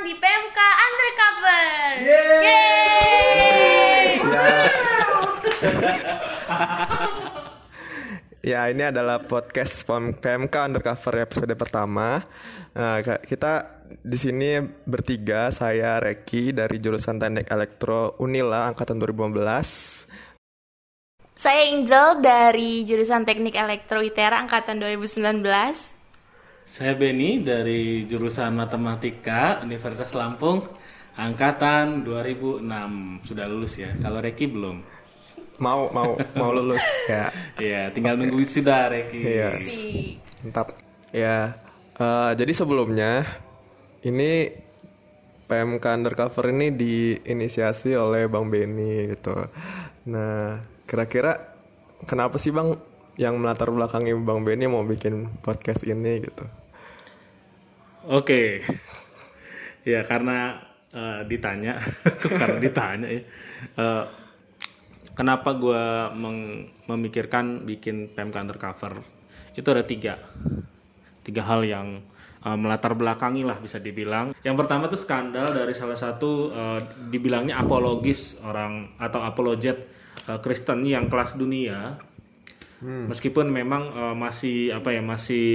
datang di PMK Undercover. Yeay. Ya, ini adalah podcast PM- PMK Undercover episode pertama. Nah, kita di sini bertiga, saya Reki dari jurusan Teknik Elektro Unila angkatan 2015. Saya Angel dari jurusan Teknik Elektro ITERA angkatan 2019. Saya Benny dari jurusan Matematika Universitas Lampung angkatan 2006. Sudah lulus ya. Kalau Reki belum. Mau mau mau lulus ya. Iya, tinggal nunggu wisuda Reki. Iya. Mantap. Ya. eh, jadi sebelumnya ini PMK Undercover ini diinisiasi oleh Bang Benny gitu. Nah, kira-kira kenapa sih Bang yang melatar belakangi Bang Benny mau bikin podcast ini gitu? Oke. ya karena eh, ditanya, karena ditanya ya. Eh, kenapa gue memikirkan bikin PMK undercover? Itu ada tiga, tiga hal yang eh, melatar belakangi lah bisa dibilang. Yang pertama tuh skandal dari salah satu eh, dibilangnya apologis orang atau apologet eh, Kristen yang kelas dunia Meskipun memang eh, masih apa ya masih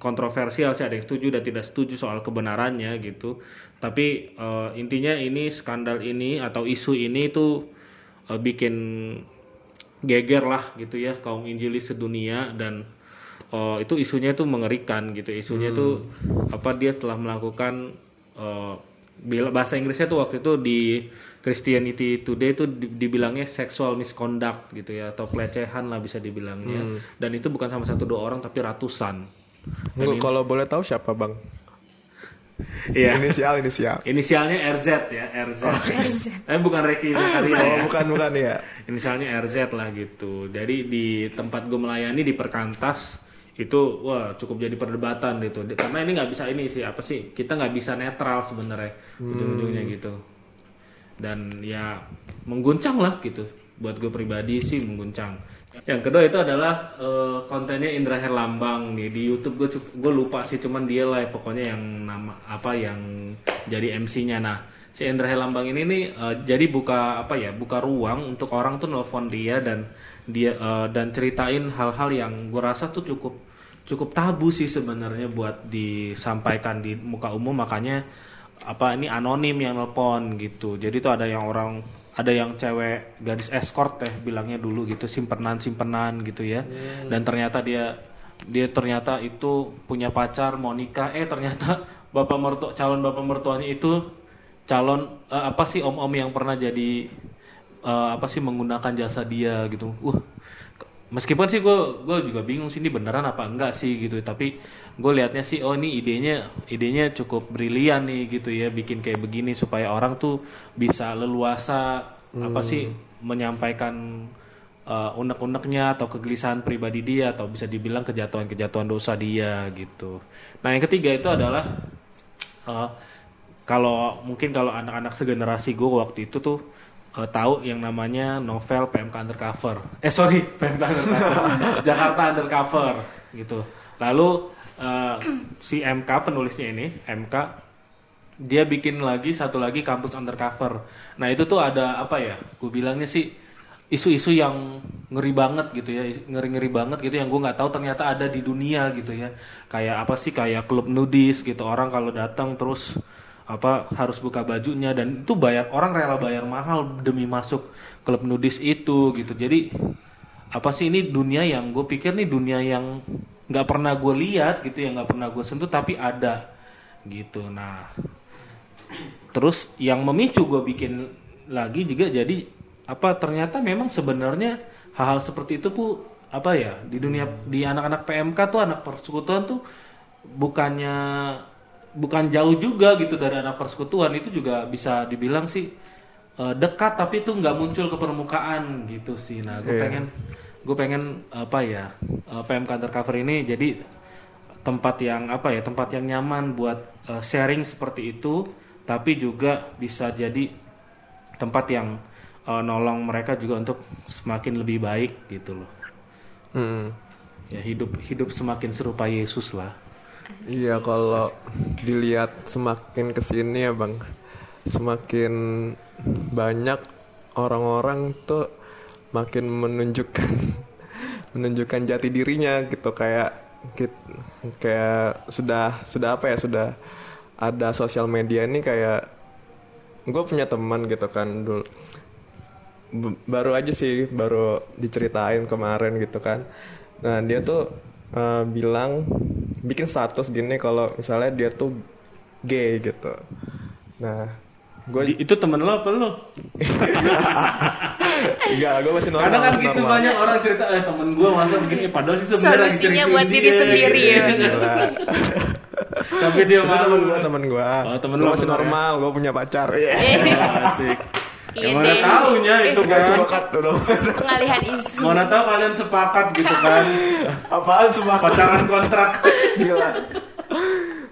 kontroversial sih ada yang setuju dan tidak setuju soal kebenarannya gitu. Tapi eh, intinya ini skandal ini atau isu ini itu eh, bikin geger lah gitu ya kaum Injilis sedunia dan eh, itu isunya itu mengerikan gitu. Isunya itu apa dia telah melakukan eh, bila bahasa Inggrisnya tuh waktu itu di Christianity Today itu di- dibilangnya sexual misconduct gitu ya atau pelecehan lah bisa dibilangnya. Dan itu bukan sama satu dua orang tapi ratusan. Nggak, kalau boleh tahu siapa Bang? Iya. Inisial inisial. inisialnya RZ ya RZ tapi bukan Reiki Zakaria Oh, ya bukan bukan ya. inisialnya RZ lah gitu. Jadi di tempat gue melayani di Perkantas itu wah cukup jadi perdebatan gitu. Karena ini nggak bisa ini sih apa sih kita nggak bisa netral sebenarnya ujung-ujungnya gitu. Dan ya mengguncang lah gitu. Buat gue pribadi sih mengguncang. Yang kedua itu adalah eh, kontennya Indra Herlambang nih. Di YouTube gue gue lupa sih cuman dia lah pokoknya yang nama apa yang jadi MC-nya nah si Indra Herlambang ini nih eh, jadi buka apa ya buka ruang untuk orang tuh nelfon dia dan dia eh, dan ceritain hal-hal yang gue rasa tuh cukup cukup tabu sih sebenarnya buat disampaikan di muka umum. Makanya apa ini anonim yang nelpon gitu. Jadi tuh ada yang orang ada yang cewek gadis escort teh bilangnya dulu gitu simpenan simpenan gitu ya. Dan ternyata dia dia ternyata itu punya pacar mau nikah. Eh ternyata bapak mertua calon bapak mertuanya itu calon eh, apa sih om om yang pernah jadi eh, apa sih menggunakan jasa dia gitu. Wah meskipun sih gue gue juga bingung sih ini beneran apa enggak sih gitu. Tapi gue liatnya sih oh ini idenya idenya cukup brilian nih gitu ya bikin kayak begini supaya orang tuh bisa leluasa apa sih menyampaikan uh, unek-uneknya atau kegelisahan pribadi dia atau bisa dibilang kejatuhan-kejatuhan dosa dia gitu. Nah yang ketiga itu adalah uh, kalau mungkin kalau anak-anak segenerasi gue waktu itu tuh eh, tahu yang namanya novel PMK Undercover. Eh sorry, PMK Undercover. Jakarta Undercover gitu. Lalu eh, si MK penulisnya ini, MK dia bikin lagi satu lagi kampus undercover. Nah itu tuh ada apa ya? Gue bilangnya sih isu-isu yang ngeri banget gitu ya, ngeri-ngeri banget gitu yang gue nggak tahu ternyata ada di dunia gitu ya. Kayak apa sih? Kayak klub nudis gitu. Orang kalau datang terus apa harus buka bajunya dan itu bayar orang rela bayar mahal demi masuk klub nudis itu gitu. Jadi apa sih ini dunia yang gue pikir nih dunia yang nggak pernah gue lihat gitu ya nggak pernah gue sentuh tapi ada gitu. Nah terus yang memicu gue bikin lagi juga jadi apa ternyata memang sebenarnya hal-hal seperti itu pu apa ya di dunia di anak-anak PMK tuh anak persekutuan tuh bukannya bukan jauh juga gitu dari anak persekutuan itu juga bisa dibilang sih eh, dekat tapi itu nggak muncul ke permukaan gitu sih nah gue Iya. pengen gue pengen apa ya eh, PMK undercover ini jadi tempat yang apa ya tempat yang nyaman buat eh, sharing seperti itu tapi juga bisa jadi tempat yang eh, nolong mereka juga untuk semakin lebih baik gitu loh Hmm. ya hidup hidup semakin serupa Yesus lah Iya kalau dilihat semakin ke sini ya bang, semakin banyak orang-orang tuh makin menunjukkan menunjukkan jati dirinya gitu. Kayak kayak sudah sudah apa ya sudah ada sosial media ini kayak gue punya teman gitu kan dulu baru aja sih baru diceritain kemarin gitu kan. Nah dia tuh eh, bilang bikin status gini kalau misalnya dia tuh gay gitu nah gue Di- itu temen lo apa lo? enggak gue masih normal Kadang kan gitu normal. banyak orang cerita eh temen gue masa begini padahal sih sebenarnya lagi Solusinya buat diri dia, sendiri ya. Gila. Tapi dia Itu malu. temen gue temen gue Oh, temen lu masih bener ya? normal gue punya pacar Asik. Iya Yang mana deh. taunya itu Eh, Gak kan. coba cut dulu Pengalihan isu. Mana tahu kalian sepakat gitu kan. Apaan semua Pacaran kontrak. Gila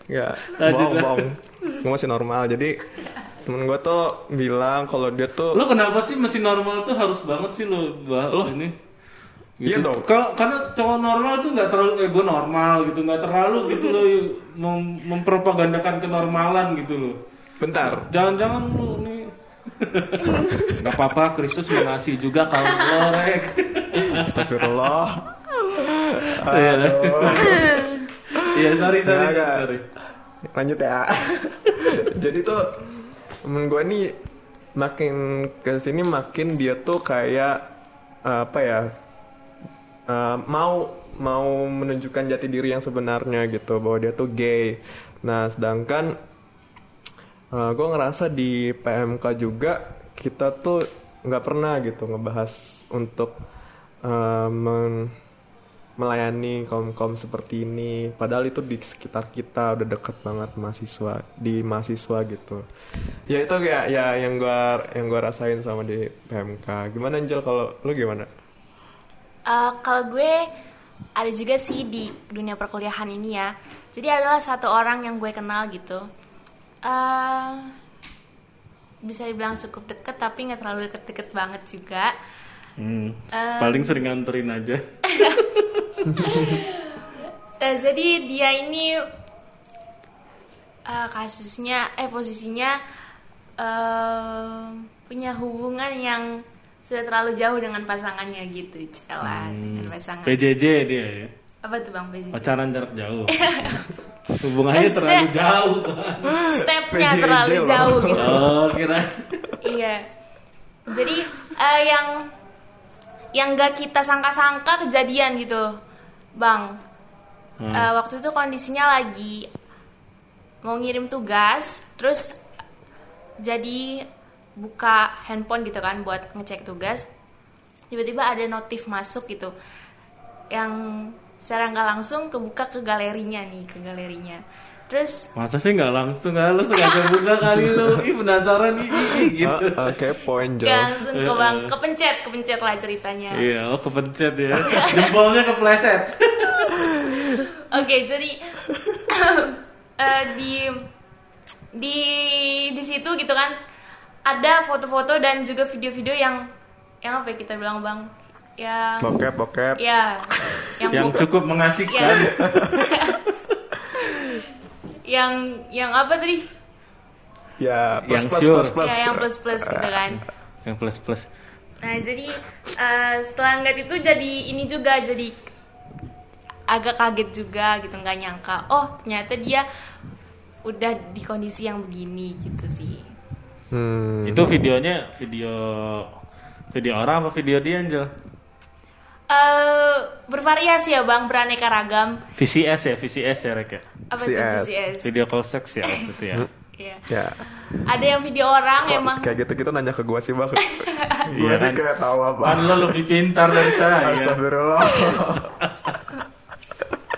Enggak Lanjut, Bohong lah. bohong Gue masih normal Jadi Temen gue tuh bilang kalau dia tuh Lo kenapa sih masih normal tuh harus banget sih lo, bah, lo ini? Gitu. Iya dong. Kalau karena cowok normal tuh nggak terlalu eh gue normal gitu, nggak terlalu gitu lo mem- mempropagandakan kenormalan gitu lo. Bentar Jangan-jangan lu nih Gak apa-apa, Kristus mengasihi juga lo rek. Astagfirullah Iya. Iya, sorry, sorry, Nggak, nggak. sorry. lanjut ya jadi tuh temen gue nih makin ke sini makin dia tuh kayak apa ya eh, mau mau menunjukkan jati diri yang sebenarnya gitu bahwa dia tuh gay nah sedangkan gue ngerasa di PMK juga kita tuh nggak pernah gitu ngebahas untuk eh, men- melayani kaum kaum seperti ini. Padahal itu di sekitar kita udah deket banget mahasiswa di mahasiswa gitu. Ya itu kayak ya yang gua yang gua rasain sama di PMK gimana Angel? Kalau lu gimana? Eh, kalau gue ada juga sih di dunia perkuliahan ini ya. Jadi adalah satu orang yang gue kenal gitu. Eh bisa dibilang cukup deket tapi nggak terlalu deket-deket banget juga. Hmm, paling sering nganterin aja. Eh, jadi dia ini eh, kasusnya, eh posisinya eh, punya hubungan yang sudah terlalu jauh dengan pasangannya gitu, celah dengan pasangan. PJJ dia ya. Apa tuh bang PJJ? Pacaran jarak jauh. Hubungannya terlalu jauh kan. Stepnya PJJ terlalu loh. jauh gitu. Oh, kira. iya. Jadi eh, yang yang gak kita sangka-sangka kejadian gitu, bang. Hmm. Eh, waktu itu kondisinya lagi mau ngirim tugas, terus jadi buka handphone gitu kan buat ngecek tugas. Tiba-tiba ada notif masuk gitu, yang secara nggak langsung kebuka ke galerinya nih, ke galerinya. Terus Masa sih nggak langsung nggak lu sengaja buka kali lu. Ih penasaran nih ih, ih, gitu. oke poin nggak jauh langsung ke bang, kepencet, kepencet lah ceritanya. Iya, oh kepencet ya. Jempolnya kepleset. Oke, jadi eh, di di di situ gitu kan ada foto-foto dan juga video-video yang yang apa ya kita bilang bang, yang bokep bokep ya yang Yang cukup mengasihkan. ya, yang yang apa tadi? ya plus Yang plus sure. plus plus Ya yang plus plus gitu kan. Yang plus plus. Nah jadi eh, setelah ngeliat itu jadi ini juga jadi agak kaget juga gitu nggak nyangka oh ternyata dia udah di kondisi yang begini gitu sih hmm. Itu videonya video video orang apa video dia Angel? Eh bervariasi ya bang beraneka ragam VCS ya, VCS ya Rek ya. apa VCS. VCS Video call sex ya waktu itu ya. Iya. ya ada yang video orang kok emang kayak gitu gitu nanya ke gua sih bang Iya gua kan. kayak tahu apa Kan lo lebih pintar dari saya. Astagfirullah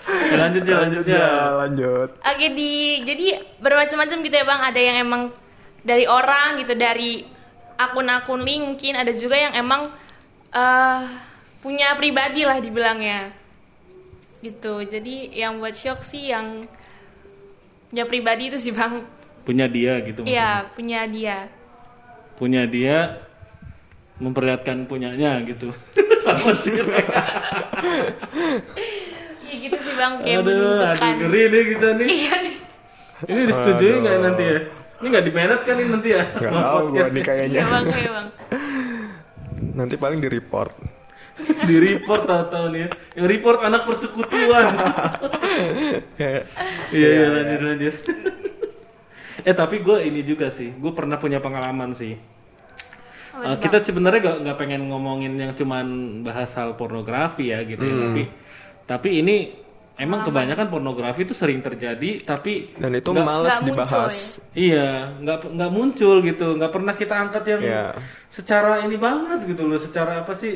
Ya, lanjut ya, lanjut ya. ya lanjut Oke di jadi bermacam-macam gitu ya bang. Ada yang emang dari orang gitu dari akun-akun link mungkin ada juga yang emang eh punya pribadi lah dibilangnya gitu. Jadi yang buat shock sih yang punya pribadi itu sih bang. Punya dia gitu. maksudnya. Iya punya dia. Punya dia memperlihatkan punyanya gitu. Kayak gitu sih bang, kayak aduh, menunjukkan. ngeri deh kita nih. Iya nih. Ini disetujui nggak nanti ya? Ini nggak dipenet kan ini nanti ya? Gak Sama tahu gue podcast nih ya? kayaknya. Iya bang, iya bang. Nanti paling di report. Di report tahu-tahu nih ya. Yang report anak persekutuan. Iya iya lanjut lanjut. eh tapi gue ini juga sih, gue pernah punya pengalaman sih. Uh, kita sebenarnya gak, nggak pengen ngomongin yang cuman bahas hal pornografi ya gitu ya, tapi tapi ini emang kebanyakan pornografi itu sering terjadi tapi Dan itu nggak- males nggak muncul dibahas. Iya, nggak nggak muncul gitu, nggak pernah kita angkat yang Iya. secara ini banget gitu loh, secara apa sih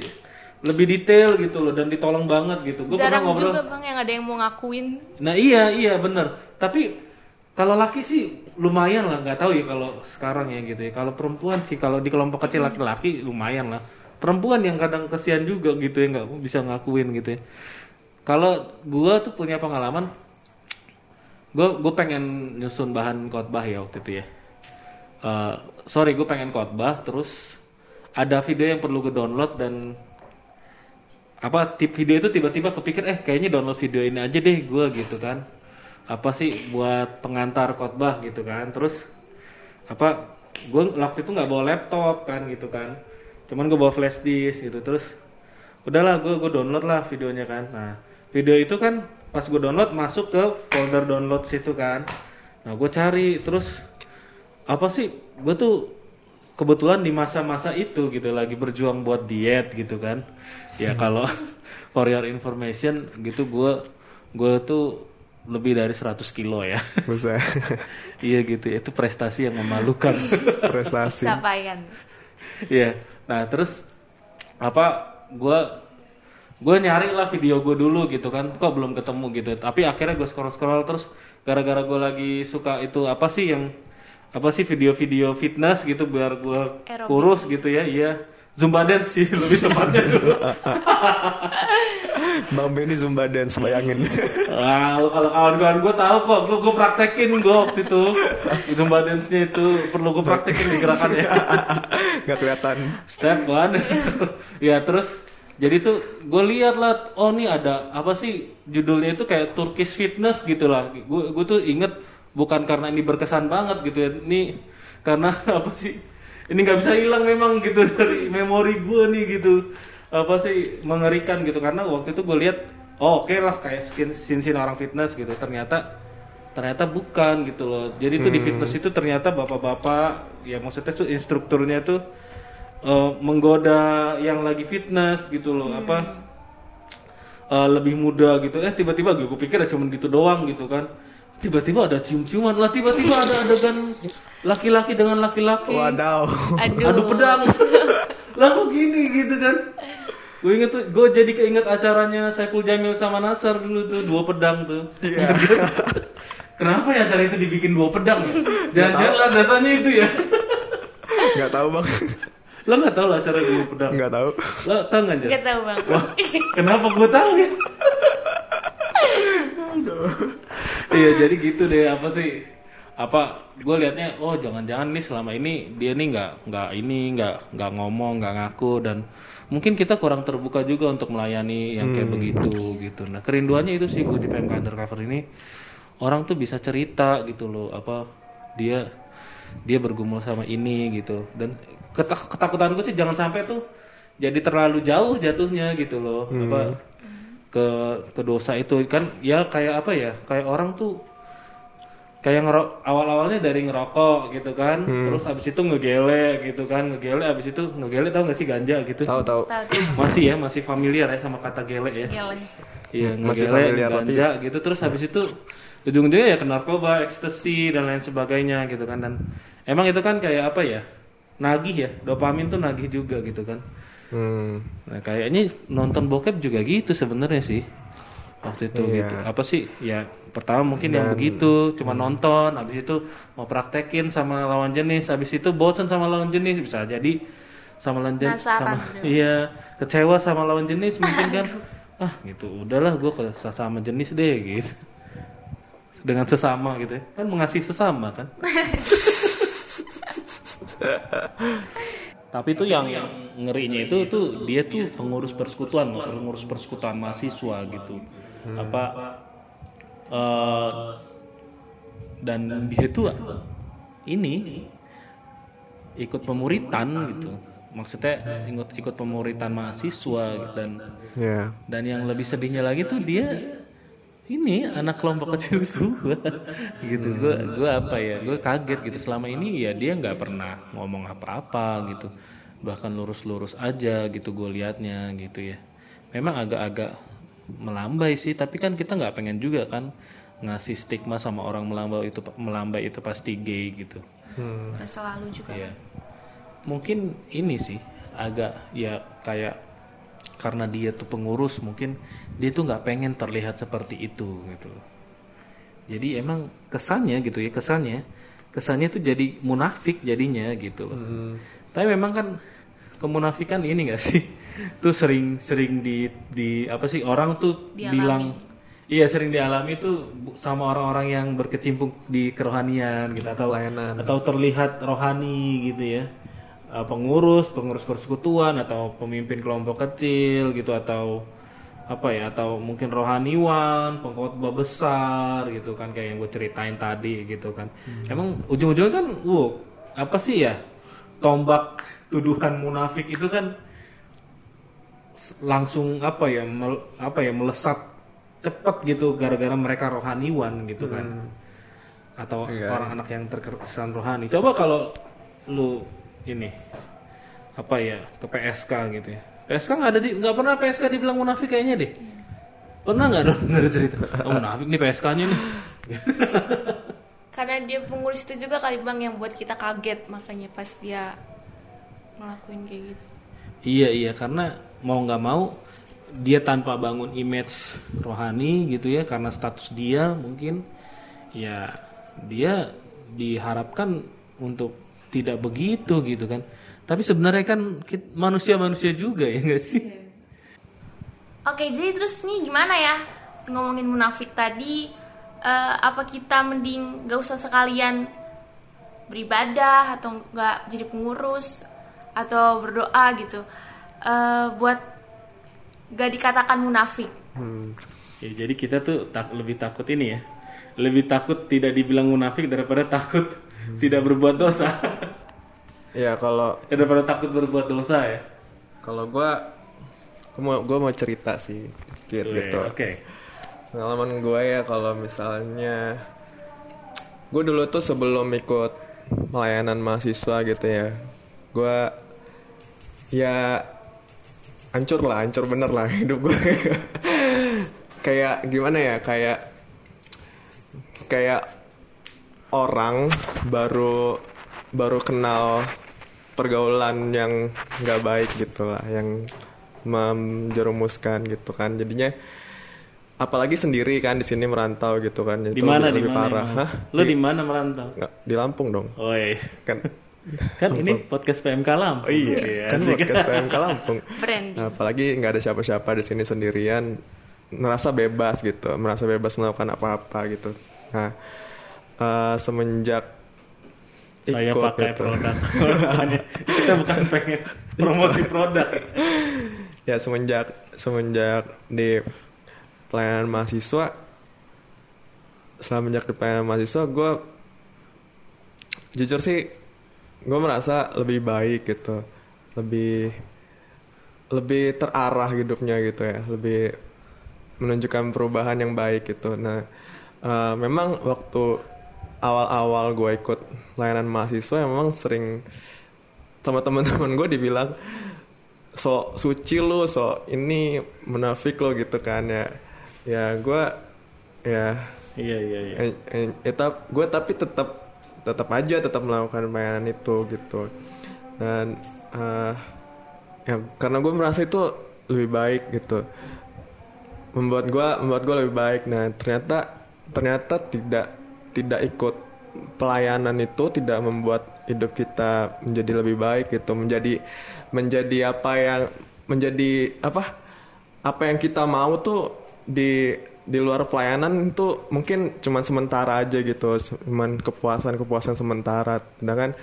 lebih detail gitu loh dan ditolong banget gitu. Gue pernah Jarang ngobrol. juga bang yang ada yang mau ngakuin. Nah iya iya bener. Tapi kalau laki sih lumayan lah, nggak tahu ya kalau sekarang ya gitu ya. Kalau perempuan sih kalau di kelompok kecil laki-laki lumayan lah. Perempuan yang kadang kesian juga gitu ya nggak bisa ngakuin gitu ya. Kalau gua tuh punya pengalaman, gue gue pengen nyusun bahan khotbah ya waktu itu ya. Eh, sorry gue pengen khotbah terus ada video yang perlu gue download dan apa tip video itu tiba-tiba kepikir eh kayaknya download video ini aja deh gue gitu kan. Apa sih buat pengantar khotbah gitu kan. Terus apa gue waktu itu nggak bawa laptop kan gitu kan. Cuman gue bawa flash disk gitu. Terus udahlah gue gue download lah videonya kan. Nah video itu kan pas gue download masuk ke folder download situ kan. Nah gue cari terus apa sih gue tuh kebetulan di masa-masa itu gitu lagi berjuang buat diet gitu kan ya kalau for your information gitu gue gue tuh lebih dari 100 kilo ya Bisa iya gitu itu prestasi yang memalukan prestasi. Capaian. Iya. Nah terus apa gue gue nyari lah video gue dulu gitu kan kok belum ketemu gitu tapi akhirnya gue scroll scroll terus gara-gara gue lagi suka itu apa sih yang apa sih video-video fitness gitu biar gue kurus gitu ya iya zumba dance sih lebih tepatnya dulu Bang Benny Zumba Dance bayangin. Wah, kalau kawan-kawan gue tahu kok, gue gue praktekin gue waktu itu zumba dance-nya itu perlu gue praktekin di gerakannya. Nggak kelihatan. Step one. ya terus jadi tuh gue lihat lah, oh nih ada apa sih judulnya itu kayak Turkish fitness gitu lah. Gue gue tuh inget bukan karena ini berkesan banget gitu ya, ini karena apa sih? Ini nggak bisa hilang memang gitu dari memori gue nih gitu. Apa sih mengerikan gitu karena waktu itu gue lihat, oh oke lah kayak skin sin sin orang fitness gitu. Ternyata ternyata bukan gitu loh. Jadi tuh di fitness itu ternyata bapak-bapak ya maksudnya tuh instrukturnya tuh eh, menggoda yang lagi fitness gitu loh apa eh, lebih muda gitu eh tiba-tiba gue gue pikir ya cuman gitu doang gitu kan tiba-tiba ada cium-ciuman lah tiba-tiba ada adegan laki-laki dengan laki-laki Wadaw. Aduh. adu pedang lah kok gini gitu kan gue inget tuh gue jadi keinget acaranya Saiful Jamil sama Nasar dulu tuh dua pedang tuh Iya. kenapa ya acara itu dibikin dua pedang ya? jangan-jangan lah dasarnya itu ya Nggak tahu bang. lo nggak tahu lah acara dua pedang Nggak tahu. lo tau nggak Jan? Gak tau bang. Wah, kenapa gue tahu ya? Iya jadi gitu deh apa sih? Apa gue liatnya oh jangan-jangan nih selama ini dia nih nggak nggak ini nggak nggak ngomong nggak ngaku dan mungkin kita kurang terbuka juga untuk melayani yang kayak begitu gitu. Nah kerinduannya itu sih gue di PMK Undercover ini orang tuh bisa cerita gitu loh apa dia dia bergumul sama ini gitu. Dan ketak- ketakutan gue sih jangan sampai tuh jadi terlalu jauh jatuhnya gitu loh apa ke ke dosa itu kan ya kayak apa ya kayak orang tuh kayak ngero awal-awalnya dari ngerokok gitu kan terus abis itu ngegele gitu kan ngegele abis itu ngegele tau gak sih ganja gitu Tahu tahu. Masih ya masih familiar ya sama kata gele ya Gele. Iya, Masih ngegele, tapi- ganja gitu terus habis itu ujung-ujungnya ya ke narkoba, ekstasi dan lain sebagainya gitu kan dan emang itu kan kayak apa ya? Nagih ya, dopamin tuh nagih juga gitu kan. Hmm. Nah, kayaknya nonton bokep juga gitu sebenarnya sih. Waktu itu Iya. gitu. Apa sih? Ya pertama mungkin yang begitu, cuma nonton, habis itu mau praktekin sama lawan jenis, habis itu bosan sama lawan jenis bisa jadi sama lawan jenis sama iya kecewa sama lawan jenis mungkin kan ah gitu udahlah gue ke sesama jenis deh gitu dengan sesama gitu ya kan mengasihi sesama kan tapi itu yang yang ngerinya itu tuh dia tuh pengurus persekutuan pengurus persekutuan mahasiswa gitu. Apa eh, dan dia itu ini ikut pemuritan gitu. Maksudnya ikut ikut pemuritan mahasiswa dan Ya. dan yang lebih sedihnya lagi tuh dia ini anak kelompok kecil gue gitu gue gue apa ya gue kaget gitu. Selama ini ya dia nggak pernah ngomong apa-apa gitu. Bahkan lurus-lurus aja gitu gue liatnya gitu ya. Memang agak-agak melambai sih tapi kan kita nggak pengen juga kan ngasih stigma sama orang melambai itu melambai itu pasti gay gitu. Masa lalu juga. Iya. Mungkin ini sih agak ya kayak karena dia tuh pengurus mungkin dia tuh nggak pengen terlihat seperti itu gitu loh. Jadi emang kesannya gitu ya kesannya kesannya tuh jadi munafik jadinya gitu loh. Tapi memang kan kemunafikan ini gak sih tuh sering sering di di apa sih orang tuh Dialami. bilang Iya sering dialami itu bu- sama orang-orang yang berkecimpung di kerohanian gitu atau Pelayanan. atau terlihat rohani gitu ya Eh, pengurus pengurus persekutuan atau pemimpin kelompok kecil gitu atau apa ya atau mungkin rohaniwan pengkhotbah besar gitu kan kayak yang gue ceritain tadi gitu kan. Emang ujung-ujungnya kan wow apa sih ya tombak tuduhan munafik itu kan langsung apa ya mel- apa ya melesat cepet gitu gara-gara mereka rohaniwan gitu kan. Atau Iya. orang anak yang terkesan rohani. Coba kalau lu ini apa ya ke PSK gitu ya. PSK nggak ada di nggak pernah PSK dibilang munafik kayaknya deh. Pernah nggak dong? Ada cerita. Oh munafik nih PSK-nya nih. Karena dia pengurus itu juga kali bang yang buat kita kaget. Makanya pas dia ngelakuin kayak gitu. Iya iya. Karena mau nggak mau dia tanpa bangun image rohani gitu ya karena status dia mungkin ya dia diharapkan untuk tidak begitu gitu kan. Tapi sebenarnya kan manusia-manusia juga ya nggak sih? Oke, jadi terus nih gimana ya ngomongin munafik tadi? eh, apa kita mending gak usah sekalian beribadah atau nggak jadi pengurus atau berdoa gitu eh, buat gak dikatakan munafik? Hmm. Ya, jadi kita tuh tak, lebih takut ini ya, lebih takut tidak dibilang munafik daripada takut tidak berbuat dosa, Ya kalau daripada takut berbuat dosa ya. kalau gua gua mau gua mau cerita sih dikit gitu. Oke. Pengalaman gue ya kalau misalnya gue dulu tuh sebelum ikut pelayanan mahasiswa gitu ya, gue ya hancur lah, hancur bener lah hidup gue. kayak gimana ya, kayak kayak orang baru baru kenal pergaulan yang nggak baik gitu lah, yang menjerumuskan gitu kan, jadinya apalagi sendiri kan di sini merantau gitu kan Di itu mana lebih, di parah? Hah? Lu di mana merantau? Nggak, di Lampung dong Oi. kan Kan ini podcast PMK Lampung. oh iya kan podcast PMK Lampung Branding. Nah, apalagi nggak ada siapa-siapa di sini sendirian merasa bebas gitu merasa bebas melakukan apa-apa gitu nah eh, semenjak Saya ikut pakai gitu. produk. Kita bukan pengen promosi produk. ya semenjak semenjak di pelayanan mahasiswa semenjak di pelayanan mahasiswa gue jujur sih gue merasa lebih baik gitu lebih lebih terarah hidupnya gitu ya lebih menunjukkan perubahan yang baik gitu nah eh, memang waktu awal-awal gue ikut layanan mahasiswa memang sering sama teman-teman gue dibilang so suci lo so ini munafik lo gitu kan ya. Ya gue ya. Iya iya iya. eh, eh, ya, tap- gue tapi tetap tetap aja tetap melakukan pelayanan itu gitu. Dan eh, ya karena gue merasa itu lebih baik gitu. Membuat gue membuat gue lebih baik. Nah ternyata ternyata tidak tidak ikut pelayanan itu tidak membuat hidup kita menjadi lebih baik gitu menjadi menjadi apa yang menjadi apa apa yang kita mau tuh di di luar pelayanan itu mungkin cuman sementara aja gitu cuman kepuasan kepuasan sementara. Sedangkan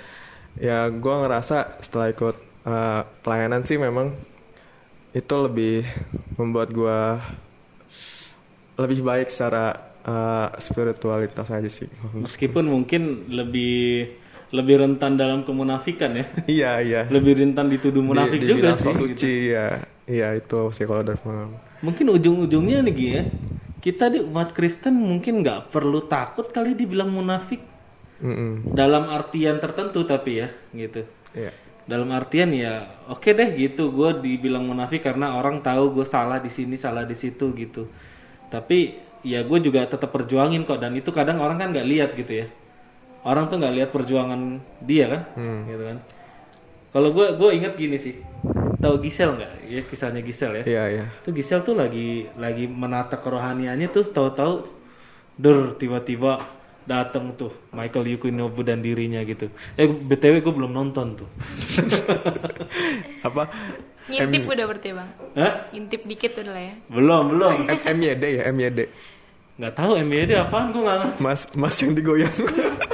ya gue ngerasa setelah ikut eh, pelayanan sih memang itu lebih membuat gue lebih baik secara eh, spiritualitas aja sih. Meskipun mungkin lebih lebih rentan dalam kemunafikan ya. iya iya. Lebih rentan dituduh munafik Di- juga sih. sok gitu. suci ya. Iya itu sih kalau dari pengalaman. Mungkin ujung-ujungnya nih Gi, ya. Kita di umat Kristen mungkin nggak perlu takut kali dibilang munafik Mm-mm. dalam artian tertentu tapi ya gitu. Iya. Dalam artian ya oke deh gitu gue dibilang munafik karena orang tahu gue salah di sini salah di situ gitu. Tapi ya gue juga tetap perjuangin kok dan itu kadang orang kan nggak lihat gitu ya. Orang tuh nggak lihat perjuangan dia kan, gitu kan. Kalau gue gue ingat gini sih, tahu Gisel nggak? Ya kisahnya Gisel ya. Iya iya. Tuh Gisel tuh lagi lagi menata kerohaniannya tuh tahu-tahu der tiba-tiba datang tuh Michael Yukinobu dan dirinya gitu. Eh btw gue belum nonton tuh. Apa? Ngintip udah berarti bang. Hah? Ngintip dikit udah lah ya. Belum belum. M MYD ya MYD. Nggak tahu MYD apaan gue nggak ngerti. Mas Mas yang digoyang.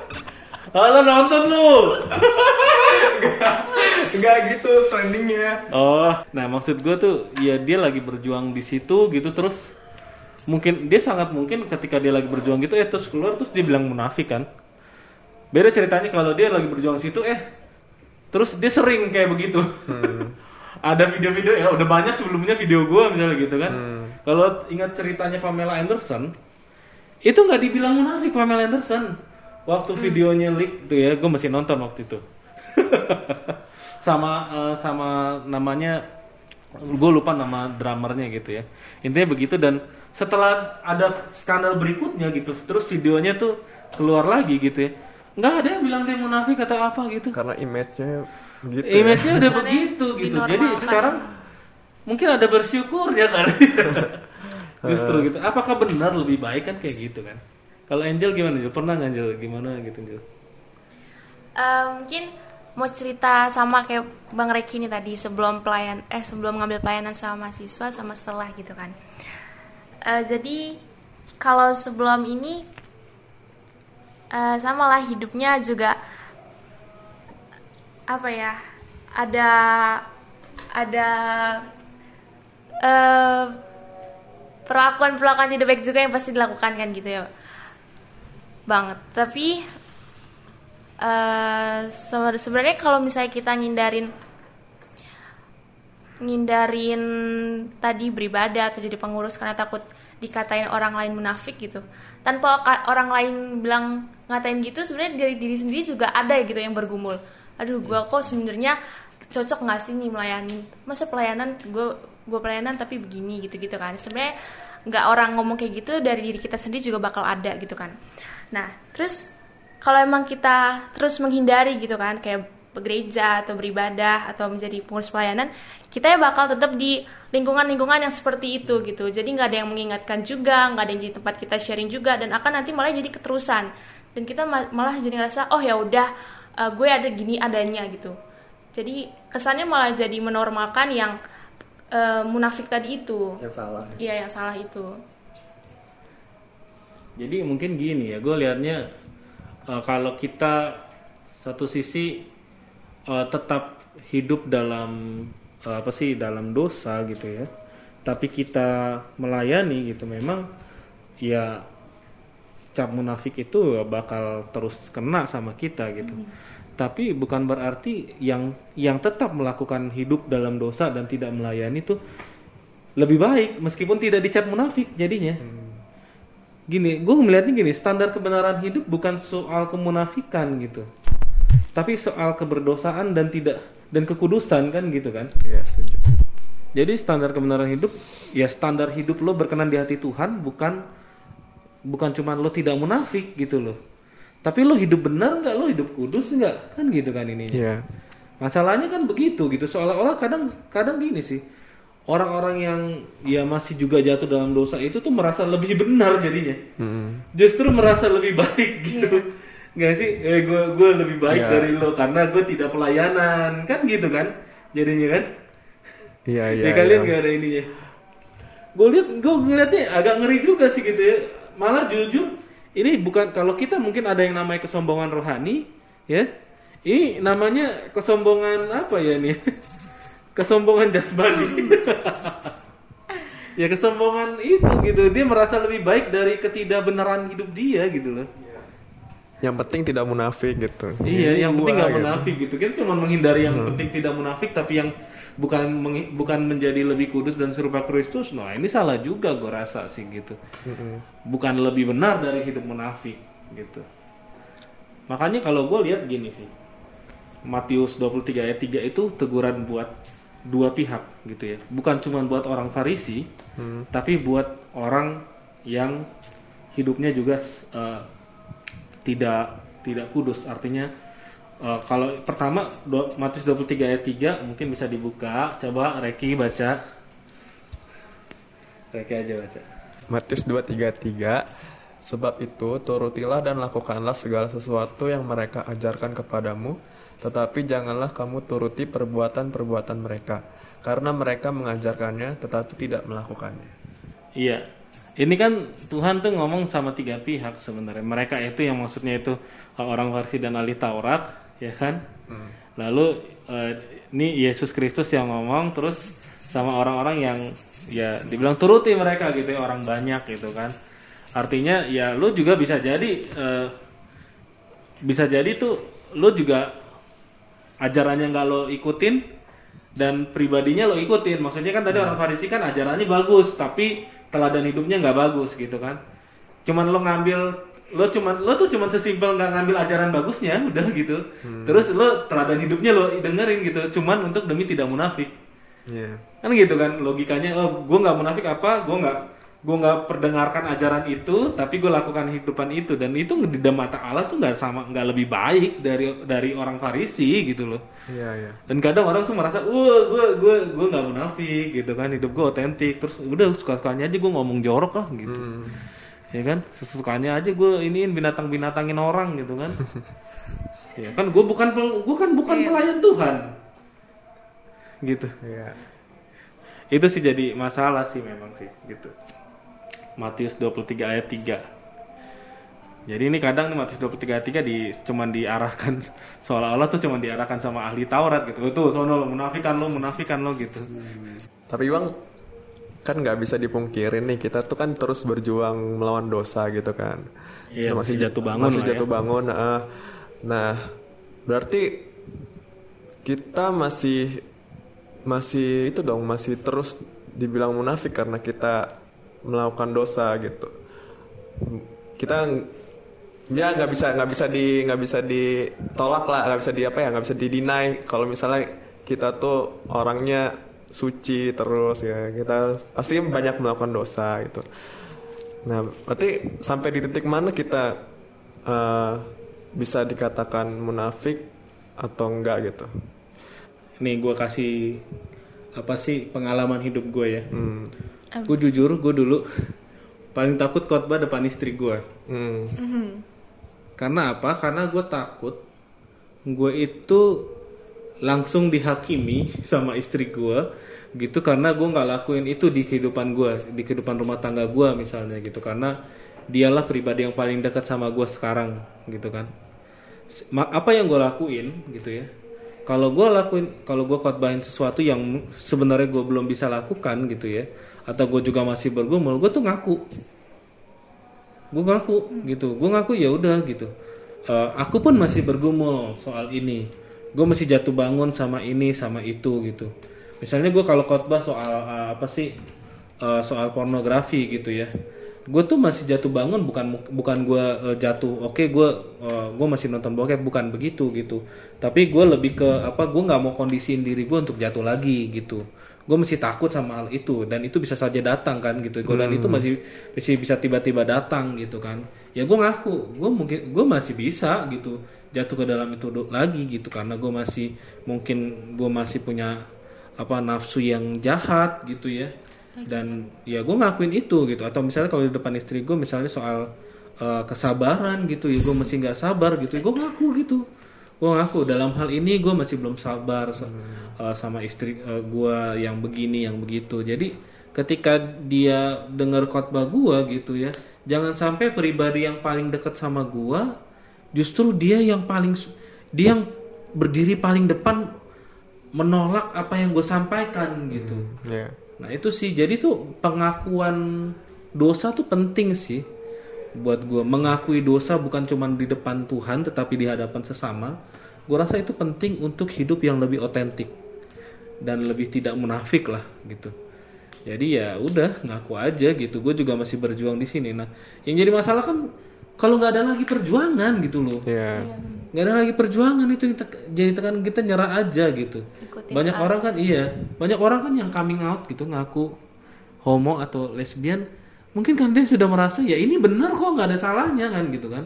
Halo nonton lu. Enggak gitu trendingnya. Oh, nah maksud gue tuh ya dia lagi berjuang di situ gitu terus mungkin dia sangat mungkin ketika dia lagi berjuang gitu eh terus keluar terus dia bilang munafik kan. Beda ceritanya kalau dia lagi berjuang situ eh terus dia sering kayak begitu. Ada video-video ya udah banyak sebelumnya video gua misalnya gitu kan. Kalau ingat ceritanya Pamela Anderson itu nggak dibilang munafik Pamela Anderson. Waktu videonya leak tuh ya, gue masih nonton waktu itu. sama eh, sama namanya gue lupa nama drummernya gitu ya intinya begitu dan setelah ada skandal berikutnya gitu terus videonya tuh keluar lagi gitu ya nggak ada yang bilang dia munafik atau apa gitu Karena image-nya begitu. ya. image-nya udah Kesannya begitu gitu jadi dinormalkan. sekarang mungkin ada bersyukurnya kali justru gitu. Apakah benar lebih baik kan kayak gitu kan? Kalau Angel gimana Angel? Pernah nggak Angel? Gimana gitu Angel? Eh, mungkin mau cerita sama kayak Bang Reki ini tadi sebelum pelayan eh sebelum ngambil pelayanan sama mahasiswa sama setelah gitu kan. Eh, jadi kalau sebelum ini eh, sama lah hidupnya juga apa ya ada ada eh perlakuan perlakuan tidak baik juga yang pasti dilakukan kan gitu ya banget. Tapi sebe- sebenarnya kalau misalnya kita ngindarin ngindarin tadi beribadah atau jadi pengurus karena takut dikatain orang lain munafik gitu tanpa orang lain bilang ngatain gitu sebenarnya dari diri sendiri juga ada gitu yang bergumul. Aduh gua kok sebenarnya cocok nggak sih nih melayani masa pelayanan gue gue pelayanan tapi begini gitu gitu kan. Sebenarnya nggak orang ngomong kayak gitu dari diri kita sendiri juga bakal ada gitu kan. Nah terus kalau emang kita terus menghindari gitu kan kayak gereja atau beribadah atau menjadi pengurus pelayanan kita ya bakal tetap di lingkungan-lingkungan yang seperti itu gitu. Jadi nggak ada yang mengingatkan juga nggak ada yang jadi tempat kita sharing juga dan akan nanti malah jadi keterusan. Dan kita ma- malah jadi ngerasa oh ya udah eh, gue ada gini adanya gitu jadi kesannya malah jadi menormalkan yang eh, munafik tadi itu Yang salah. iya yang salah itu Jadi mungkin gini ya, gue liatnya eh, kalau kita satu sisi eh, tetap hidup dalam eh, apa sih dalam dosa gitu ya, tapi kita melayani gitu, memang ya cap munafik itu bakal terus kena sama kita gitu. Tapi bukan berarti yang yang tetap melakukan hidup dalam dosa dan tidak melayani itu lebih baik meskipun tidak dicap munafik jadinya gini, gue melihatnya gini, standar kebenaran hidup bukan soal kemunafikan gitu, tapi soal keberdosaan dan tidak dan kekudusan kan gitu kan. Iya, setuju. Jadi standar kebenaran hidup, ya standar hidup lo berkenan di hati Tuhan bukan bukan cuman lo tidak munafik gitu loh, tapi lo hidup benar nggak, lo hidup kudus nggak, kan gitu kan ininya. Iya. Masalahnya kan begitu gitu, seolah-olah kadang kadang gini sih, orang-orang yang ya masih juga jatuh dalam dosa itu tuh merasa lebih benar jadinya Mm. justru merasa lebih baik gitu nggak sih eh gue gue lebih baik Iya. dari lo karena gue tidak pelayanan kan gitu kan jadinya kan Iya, iya. ya kalian iya. gak ada ininya gue lihat gue ngeliatnya agak ngeri juga sih gitu ya malah jujur ini bukan kalau kita mungkin ada yang namanya kesombongan rohani ya. Ini namanya kesombongan apa ya nih kesombongan jasmani. Ya kesombongan itu gitu. Dia merasa lebih baik dari ketidakbenaran hidup dia gitu loh. Yang penting tidak munafik gitu. iya Ini yang penting nggak gitu. munafik gitu. Kan cuma menghindari yang penting tidak munafik tapi yang bukan menghi- bukan menjadi lebih kudus dan serupa Kristus nah ini salah juga gue rasa sih gitu. Bukan lebih benar dari hidup munafik gitu. Makanya kalau gue lihat gini sih Matius 23 ayat 3 itu teguran buat dua pihak gitu ya. Bukan cuma buat orang Farisi tapi buat orang yang hidupnya juga eh, tidak tidak kudus. Artinya eh, kalau pertama do- Matius 23 ayat 3 mungkin bisa dibuka coba Reki baca Reki aja baca Matius 2:33 Sebab itu turutilah dan lakukanlah segala sesuatu yang mereka ajarkan kepadamu tetapi janganlah kamu turuti perbuatan-perbuatan mereka karena mereka mengajarkannya tetapi tidak melakukannya. Iya. Ini kan Tuhan tuh ngomong sama tiga pihak sebenarnya. Mereka itu yang maksudnya itu orang Farisi dan ahli Taurat, ya kan? Lalu uh, ini Yesus Kristus yang ngomong terus sama orang-orang yang ya dibilang turuti mereka gitu ya, orang banyak gitu kan. Artinya ya lu juga bisa jadi uh, bisa jadi tuh lu juga ajarannya nggak lo ikutin dan pribadinya lo ikutin maksudnya kan tadi orang Farisi kan ajarannya bagus tapi teladan hidupnya nggak bagus gitu kan cuman lo ngambil lo cuman lo tuh cuman sesimpel nggak ngambil ajaran bagusnya udah gitu. Terus lo teladan hidupnya lo dengerin gitu cuman untuk demi tidak munafik. Iya. kan gitu kan logikanya oh gue nggak munafik apa gue nggak gue nggak perdengarkan ajaran itu tapi gue lakukan hidupan itu. Dan itu di mata Allah tuh nggak sama nggak lebih baik dari dari orang Farisi gitu loh. Iya, iya. dan kadang orang tuh merasa wah gue gue gue nggak munafik gitu kan. Hidup gue otentik. Terus udah suka sukanya aja gue ngomong jorok lah gitu. Hmm. Ya kan? Sesukanya aja gue iniin binatang binatangin orang gitu kan. Ya kan? Gue bukan pel- gue kan bukan pelayan Tuhan. Gitu. Iya. itu sih jadi masalah sih memang sih gitu. Matius 23 ayat 3 jadi ini kadang nih Matius 23 ayat 3 di cuman diarahkan seolah-olah tuh cuman diarahkan sama ahli Taurat gitu. Tuh sono lo munafikan lo munafikan lo gitu. Tapi Bang kan nggak bisa dipungkirin nih kita tuh kan terus berjuang melawan dosa gitu kan. Iya, Kita masih jatuh bangun Masih lah ya. jatuh bangun. ah. nah, berarti kita masih masih itu dong masih terus dibilang munafik karena kita melakukan dosa gitu. Kita ya nggak bisa nggak bisa di nggak bisa ditolak lah nggak bisa di apa ya nggak bisa didinai kalau misalnya kita tuh orangnya suci terus ya. Kita pasti banyak melakukan dosa gitu. Nah berarti sampai di titik mana kita eh, bisa dikatakan munafik atau enggak gitu? Nih gue kasih apa sih pengalaman hidup gue ya? Hmm. gue jujur gue dulu paling takut khotbah depan istri gue Hmm. Karena apa? Karena gue takut gue itu langsung dihakimi sama istri gue gitu karena gue nggak lakuin itu di kehidupan gue di kehidupan rumah tangga gue misalnya gitu. Karena dialah pribadi yang paling dekat sama gue sekarang gitu kan. Apa yang gue lakuin gitu ya? Kalau gue lakuin kalau gue khotbahin sesuatu yang sebenarnya gue belum bisa lakukan gitu ya atau gue juga masih bergumul gue tuh ngaku. Gue ngaku gitu. Gue ngaku ya udah gitu. Eh, aku pun masih bergumul soal ini gue masih jatuh bangun sama ini sama itu gitu. Misalnya gue kalau khotbah soal eh, apa sih eh, soal pornografi gitu ya. Gue tuh masih jatuh bangun bukan bukan gue eh, jatuh oke gue gue masih nonton bokep bukan begitu gitu. Tapi gue lebih ke apa gue nggak mau kondisiin diri gue untuk jatuh lagi gitu. Gue masih takut sama hal itu dan itu bisa saja datang kan gitu. Godaan itu masih masih bisa tiba-tiba datang gitu kan. Ya gue ngaku gue mungkin gue masih bisa gitu jatuh ke dalam itu do- lagi gitu karena gue masih mungkin gue masih punya apa nafsu yang jahat gitu ya. Dan ya gue ngakuin itu gitu. Atau misalnya kalau di depan istri gue misalnya soal eh, kesabaran gitu ya gue masih nggak sabar gitu ya gue ngaku gitu. Gue ngaku dalam hal ini gue masih belum sabar so- eh, sama istri gue yang begini yang begitu. Jadi ketika dia dengar khotbah gue gitu ya jangan sampai pribadi yang paling dekat sama gue justru dia yang paling dia yang berdiri paling depan menolak apa yang gue sampaikan gitu ya Nah itu sih jadi tuh pengakuan dosa tuh penting sih buat gue mengakui dosa bukan cuma di depan Tuhan tetapi di hadapan sesama. Gue rasa itu penting untuk hidup yang lebih otentik dan lebih tidak munafik lah gitu. Jadi ya udah ngaku aja gitu. Gue juga masih berjuang di sini. Nah yang jadi masalah kan kalau nggak ada lagi perjuangan gitu loh. Iya. nggak ada lagi perjuangan itu kita jadi tekan kita nyerah aja gitu. Ikutin banyak orang kan iya. Banyak orang kan yang coming out gitu ngaku homo atau lesbian. Mungkin kan dia sudah merasa ya ini benar kok nggak ada salahnya kan gitu kan.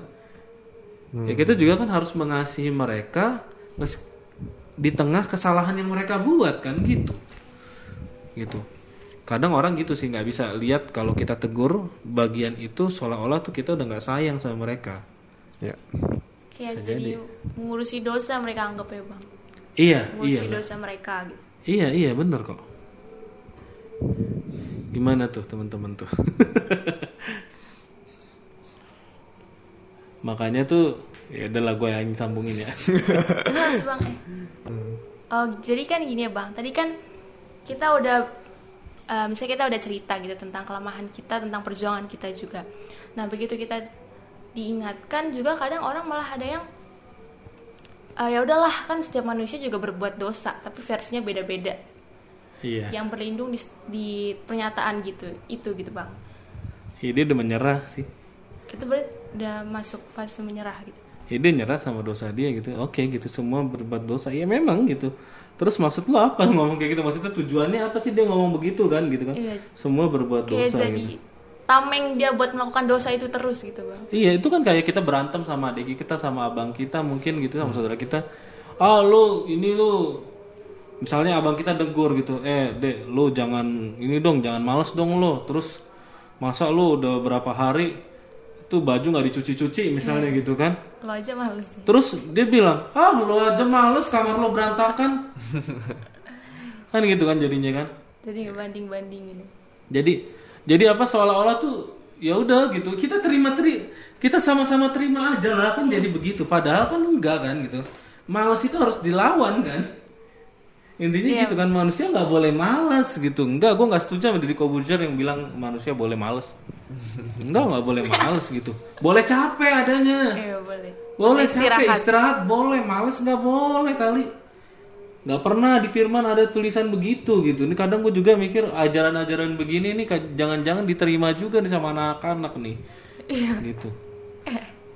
Ya kita juga kan harus mengasihi mereka di tengah kesalahan yang mereka buat kan gitu. Gitu kadang orang gitu sih nggak bisa lihat kalau kita tegur bagian itu seolah-olah tuh kita udah nggak sayang sama mereka Ya. kayak jadi mengurusi dosa mereka anggap ya bang iya iya mengurusi dosa mereka gitu Iya iya bener kok. Gimana tuh teman-teman tuh? Makanya tuh ya adalah gue yang sambungin ya. Terus bang eh. Oh jadi kan gini ya bang Tadi kan kita udah eh, Misalnya kita udah cerita gitu Tentang kelemahan kita Tentang perjuangan kita juga Nah begitu kita diingatkan juga Kadang orang malah ada yang eh, ya udahlah kan setiap manusia juga berbuat dosa tapi versinya beda-beda iya. yang berlindung di, di pernyataan gitu itu gitu bang Ya, dia udah menyerah sih. itu berarti udah masuk fase menyerah gitu Ya, dia nyerah sama dosa dia gitu. Oke gitu semua berbuat dosa. Ya memang gitu. Terus maksud lo apa ngomong kayak gitu? Maksudnya tujuannya apa sih dia ngomong begitu kan gitu kan? Iya. Semua berbuat kayak dosa jadi gitu. tameng dia buat melakukan dosa itu terus gitu bang Iya itu kan kayak kita berantem sama adik kita sama abang kita mungkin gitu sama saudara kita. Ah lu ini lu misalnya abang kita degur gitu, eh dek lu jangan ini dong jangan males dong lu. Terus masa lu udah berapa hari tuh baju nggak dicuci-cuci misalnya gitu kan? lo aja males sih. Terus dia bilang, ah lu aja males kamar lu berantakan. kan gitu kan jadinya kan? jadi ngebanding banding ini. Jadi jadi apa seolah-olah tuh ya udah gitu. Kita terima teri kita sama-sama terima aja lah kan jadi begitu. Padahal kan enggak kan gitu. Malas itu harus dilawan kan intinya Iya. gitu kan manusia nggak boleh malas gitu. Enggak gue nggak setuju sama Deddy Kobuzer yang bilang manusia boleh malas. Enggak nggak boleh malas gitu. Boleh capek adanya. Iya boleh. Boleh capek Istirahat. istirahat boleh males nggak boleh kali. Nggak pernah di firman ada tulisan begitu gitu. Ini kadang gue juga mikir ajaran-ajaran begini nih ka- jangan-jangan diterima juga nih sama anak-anak nih. Gitu.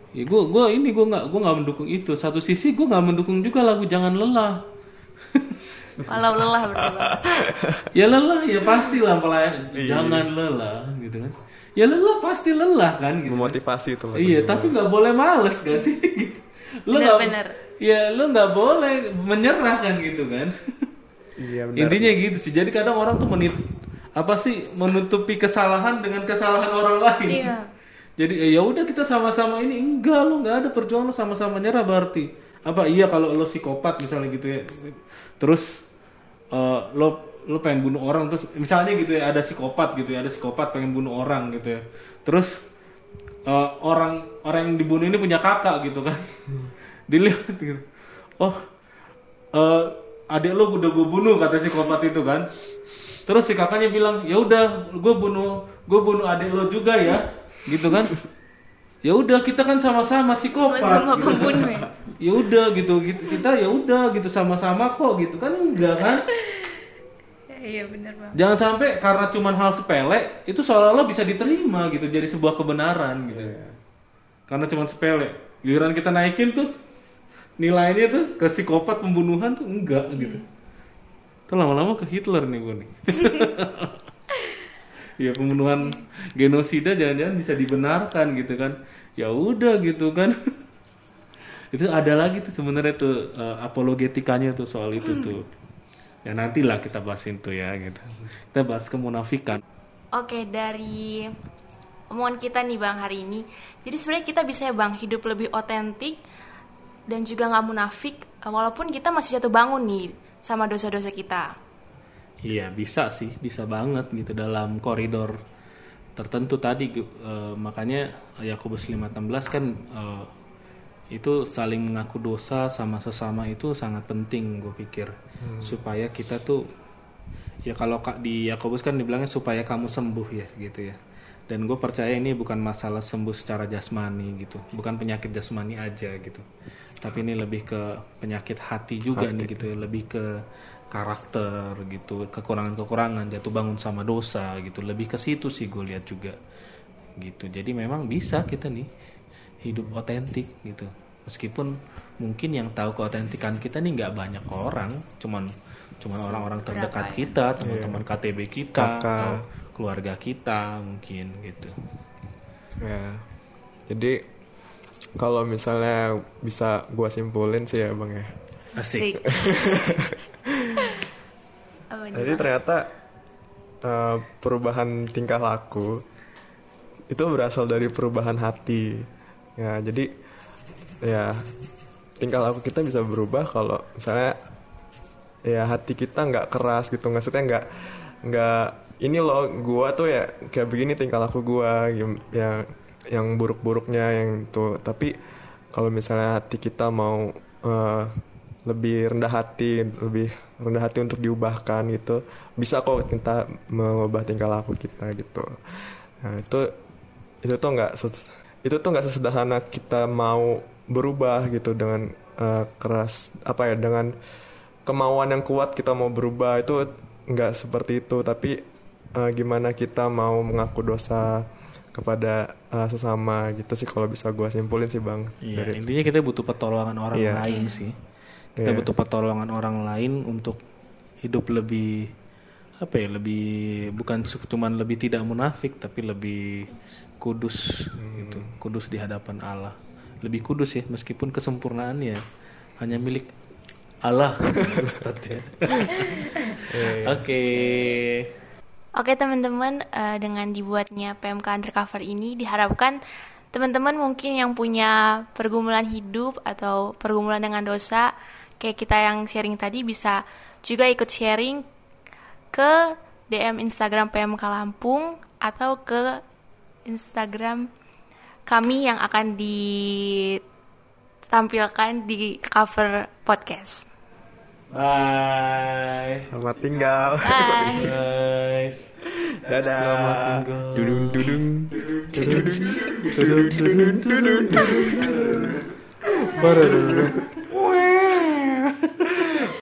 Ya gue gue ini gue nggak gue nggak mendukung itu. Satu sisi gue nggak mendukung juga lagu jangan lelah Walau lelah berarti bang ya lelah ya pasti lah pelayan jangan lelah gitu kan ya lelah pasti lelah kan gitu kan. Memotivasi itu. Iya, tapi nggak boleh males gak sih? Gitu. Lu nggak, Bener-bener. ya lu nggak boleh menyerah kan gitu kan? Iya benar. Intinya gitu sih. Jadi kadang orang tuh menit apa sih menutupi kesalahan dengan kesalahan orang lain. Iya. Jadi eh, ya udah kita sama-sama ini enggak lu nggak ada perjuangan sama-sama nyerah berarti. Apa iya kalau lo psikopat misalnya gitu ya. Terus eh, lo lo pengen bunuh orang terus misalnya gitu ya ada psikopat gitu ya ada psikopat pengen bunuh orang gitu ya. Terus eh, orang orang yang dibunuh ini punya kakak gitu kan. Dilihat gitu. Oh eh adik lo udah gue bunuh kata psikopat itu kan. Terus si kakaknya bilang, ya udah, gue bunuh, gue bunuh adik lo juga ya, gitu kan? Ya udah, kita kan sama-sama psikopat. Sama-sama gitu. pembunuh ya? ya udah gitu, gitu. kita ya udah gitu sama-sama kok gitu kan enggak kan? iya bener bang Jangan sampai karena cuman hal sepele itu seolah-olah bisa diterima gitu jadi sebuah kebenaran gitu. Karena cuman sepele. Giliran kita naikin tuh nilainya tuh ke psikopat pembunuhan tuh enggak gitu. Tuh lama-lama ke Hitler nih gue nih. ya pembunuhan genosida jangan-jangan bisa dibenarkan gitu kan. Ya udah gitu kan. itu ada lagi tuh sebenarnya tuh eh, apologetikanya tuh soal itu tuh. Ya nantilah kita bahasin tuh ya gitu. Kita bahas kemunafikan. Oke dari omongan kita nih bang hari ini Jadi sebenarnya kita bisa ya bang hidup lebih otentik Dan juga nggak munafik eh, Walaupun kita masih jatuh bangun nih sama dosa-dosa kita Iya bisa sih, bisa banget gitu dalam koridor tertentu tadi eh, makanya Yakobus 5:16 kan eh, itu saling mengaku dosa sama sesama itu sangat penting gue pikir. Supaya kita tuh ya kalau kak di Yakobus kan dibilangnya supaya kamu sembuh ya gitu ya. Dan gue percaya ini bukan masalah sembuh secara jasmani gitu bukan penyakit jasmani aja gitu. Tapi ini lebih ke penyakit hati juga nih gitu ya lebih ke karakter gitu kekurangan-kekurangan jatuh bangun sama dosa gitu lebih ke situ sih gue lihat juga gitu jadi memang bisa kita nih hidup otentik gitu meskipun mungkin yang tahu keotentikan kita nih nggak banyak orang cuman cuman orang-orang terdekat ya? kita teman-teman KTB kita Kakak. atau keluarga kita mungkin gitu Ya. Jadi kalau misalnya bisa gua simpulin sih ya bang ya. asik Jadi ternyata eh, perubahan tingkah laku itu berasal dari perubahan hati. Ya jadi ya tingkah laku kita bisa berubah kalau misalnya ya hati kita nggak keras gitu. Maksudnya nggak nggak ini loh gua tuh ya kayak begini tingkah laku gua yang yang, yang buruk-buruknya yang itu. Tapi kalau misalnya hati kita mau eh, lebih rendah hati lebih rendah hati untuk diubahkan gitu bisa kok kita mengubah tingkah laku kita gitu nah itu itu tuh nggak itu tuh nggak sesederhana kita mau berubah gitu dengan eh, keras apa ya dengan kemauan yang kuat kita mau berubah itu nggak seperti itu tapi eh, gimana kita mau mengaku dosa kepada eh, sesama gitu sih kalau bisa gua simpulin sih bang Iya, Dari- intinya kita butuh pertolongan orang Iya. lain sih. Kita Iya. butuh pertolongan orang lain untuk hidup lebih apa ya, lebih bukan cuman lebih tidak munafik tapi lebih kudus Hmm. gitu. Kudus di hadapan Allah. Lebih kudus ya meskipun kesempurnaannya hanya milik Allah Ustadz ya. Oke. Oke teman-teman, eh, dengan dibuatnya PMK Undercover ini diharapkan teman-teman mungkin yang punya pergumulan hidup atau pergumulan dengan dosa, kayak kita yang sharing tadi bisa juga ikut sharing ke DM Instagram PMK Lampung atau ke Instagram kami yang akan ditampilkan di cover podcast. Bye. selamat tinggal Bye. Guys. dadah Selamat tinggal. dudung dudung Dudung, dudung, dudung, dudung. Baru, dudung.